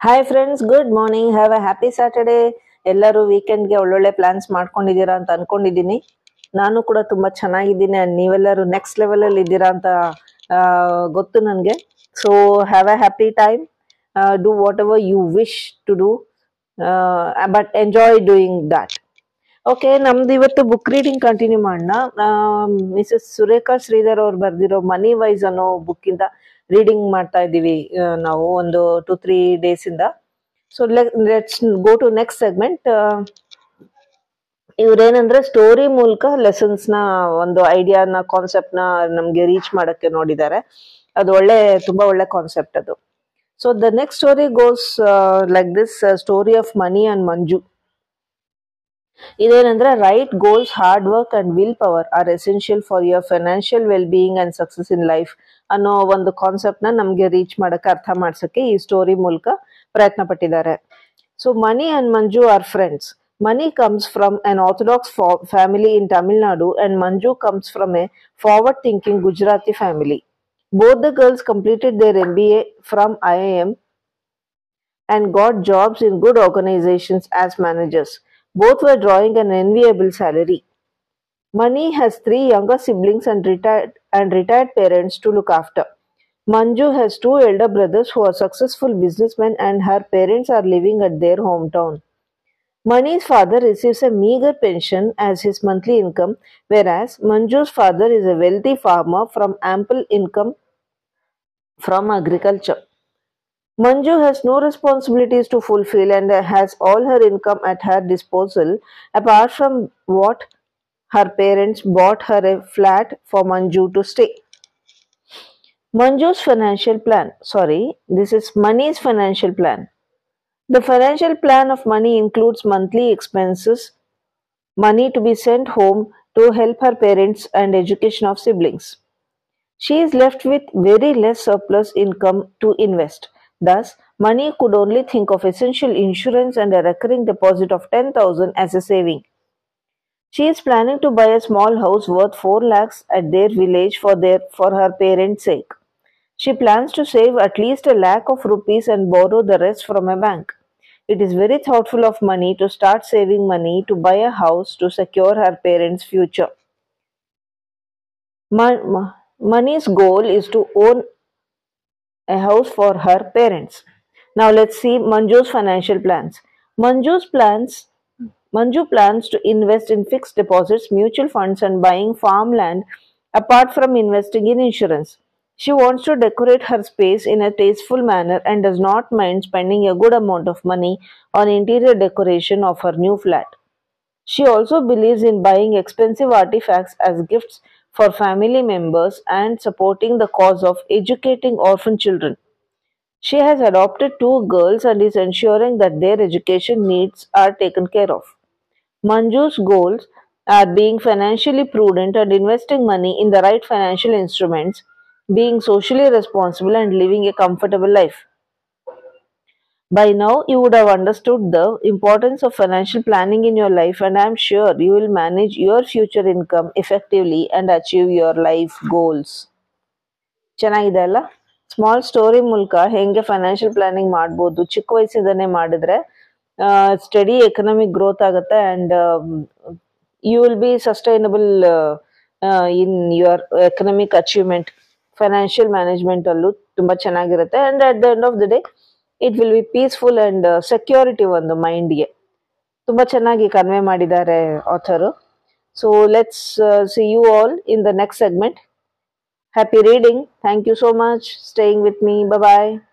Hi friends good morning have a happy Saturday ಎಲ್ಲರೂ ವೀಕೆಂಡ್ಗೆ ಒಳ್ಳೊಳ್ಳೆ ಪ್ಲಾನ್ಸ್ ಮಾಡ್ಕೊಂಡಿದ್ದೀರಾ ಅಂತ ಅನ್ಕೊಂಡಿದ್ದೀನಿ. ನಾನು ಕೂಡ ತುಂಬಾ ಚೆನ್ನಾಗಿದ್ದೀನಿ ಅಂಡ್ ನೀವೆಲ್ಲರೂ ನೆಕ್ಸ್ಟ್ ಲೆವೆಲಲ್ಲಿ ಇದ್ದೀರಾ ಅಂತ ಗೊತ್ತು ನನಗೆ. So have a happy time do whatever you wish to do but enjoy doing that okay ನಮ್ದು ಇವತ್ತು ಬುಕ್ ರೀಡಿಂಗ್ ಕಂಟಿನ್ಯೂ ಮಾಡೋಣ. ಮಿಸಸ್ ಸುರೇಖಾ ಶ್ರೀಧರ್ ಅವ್ರು ಬರೆದಿರೋ ಮನಿ ವೈಸ್ ಅನ್ನೋ ಬುಕ್ಕಿಂದ ರೀಡಿಂಗ್ ಮಾಡ್ತಾ ಇದ್ದೀವಿ ನಾವು ಒಂದು ಟು ತ್ರೀ ಡೇಸ್ ಇಂದ. So let's go to next segment ಇವ್ರೇನಂದ್ರೆ story ಮೂಲಕ ಲೆಸನ್ಸ್ನ, ಒಂದು ಐಡಿಯಾನ ಕಾನ್ಸೆಪ್ಟ್ನ ನಮ್ಗೆ ರೀಚ್ ಮಾಡಕ್ಕೆ ನೋಡಿದ್ದಾರೆ. ಅದು ಒಳ್ಳೆ, ತುಂಬಾ ಒಳ್ಳೆ ಕಾನ್ಸೆಪ್ಟ್ ಅದು. So the next story goes like this story of Mani and Manju ಇದೇನಂದ್ರೆ right goals hard work and will power are essential for your financial well being and success in life ಅನ್ನೋ ಒಂದು concept ನ ನಮ್ಗೆ reach ಮಾಡಕ್ಕೆ ಅರ್ಥ ಮಾಡ್ಸಕ್ಕೆ ಈ story ಮೂಲಕ ಪ್ರಯತ್ನ ಪಟ್ಟಿದ್ದಾರೆ so Mani and Manju are friends Mani comes from an orthodox family in Tamil Nadu and Manju comes from a forward thinking Gujarati family both the girls completed there M B A from I M and got jobs in good organizations as managers. Both were drawing an enviable salary. Mani has three younger siblings and retired and retired parents to look after. Manju has two elder brothers who are successful businessmen and her parents are living at their hometown. Mani's father receives a meager pension as his monthly income, whereas Manju's father is a wealthy farmer from ample income from agriculture. Manju has no responsibilities to fulfill and has all her income at her disposal, apart from what her parents bought her a flat for Manju to stay. Manju's financial plan. Sorry, this is Mani's financial plan. The financial plan of Money includes monthly expenses, money to be sent home to help her parents and education of siblings. She is left with very less surplus income to invest. Thus, Mani could only think of essential insurance and a recurring deposit of 10,000 as a saving. She is planning to buy a small house worth 4 lakhs at their village for their for her parents' sake. She plans to save at least a lakh of rupees and borrow the rest from a bank. It is very thoughtful of Mani to start saving money to buy a house to secure her parents' future. Mon- Mani's goal is to own a house for her parents. Now let's see Manju's financial plans. Manju's plans Manju plans to invest in fixed deposits, mutual funds, and buying farmland apart from investing in insurance. She wants to decorate her space in a tasteful manner and does not mind spending a good amount of money on interior decoration of her new flat. She also believes in buying expensive artifacts as gifts for family members and supporting the cause of educating orphan children. She has adopted two girls and is ensuring that their education needs are taken care of. Manju's goals are being financially prudent and investing money in the right financial instruments, being socially responsible, and living a comfortable life. By now, you would have understood the importance of financial planning in your life, and I am sure you will manage your future income effectively and achieve your life goals. ಚೆನ್ನಾಗಿದೆ ಅಲ್ಲ small story ಮೂಲಕ ಹೆಂಗೆ financial planning ಮಾಡ್ಬೋದು ಚಿಕ್ಕ ವಯಸ್ಸಿಂದನೇ ಮಾಡಿದ್ರೆ study economic growth ಆಗುತ್ತೆ and you will be sustainable in your economic achievement financial management ಅಲ್ಲೂ ತುಂಬಾ ಚೆನ್ನಾಗಿರುತ್ತೆ and at the end of the day it will be peaceful and security ಒಂದು ಮೈಂಡ್ಗೆ ತುಂಬಾ ಚೆನ್ನಾಗಿ ಕನ್ವೆ ಮಾಡಿದ್ದಾರೆ author so let's see you all in the next segment Happy reading. Thank you so much staying with me. Bye bye.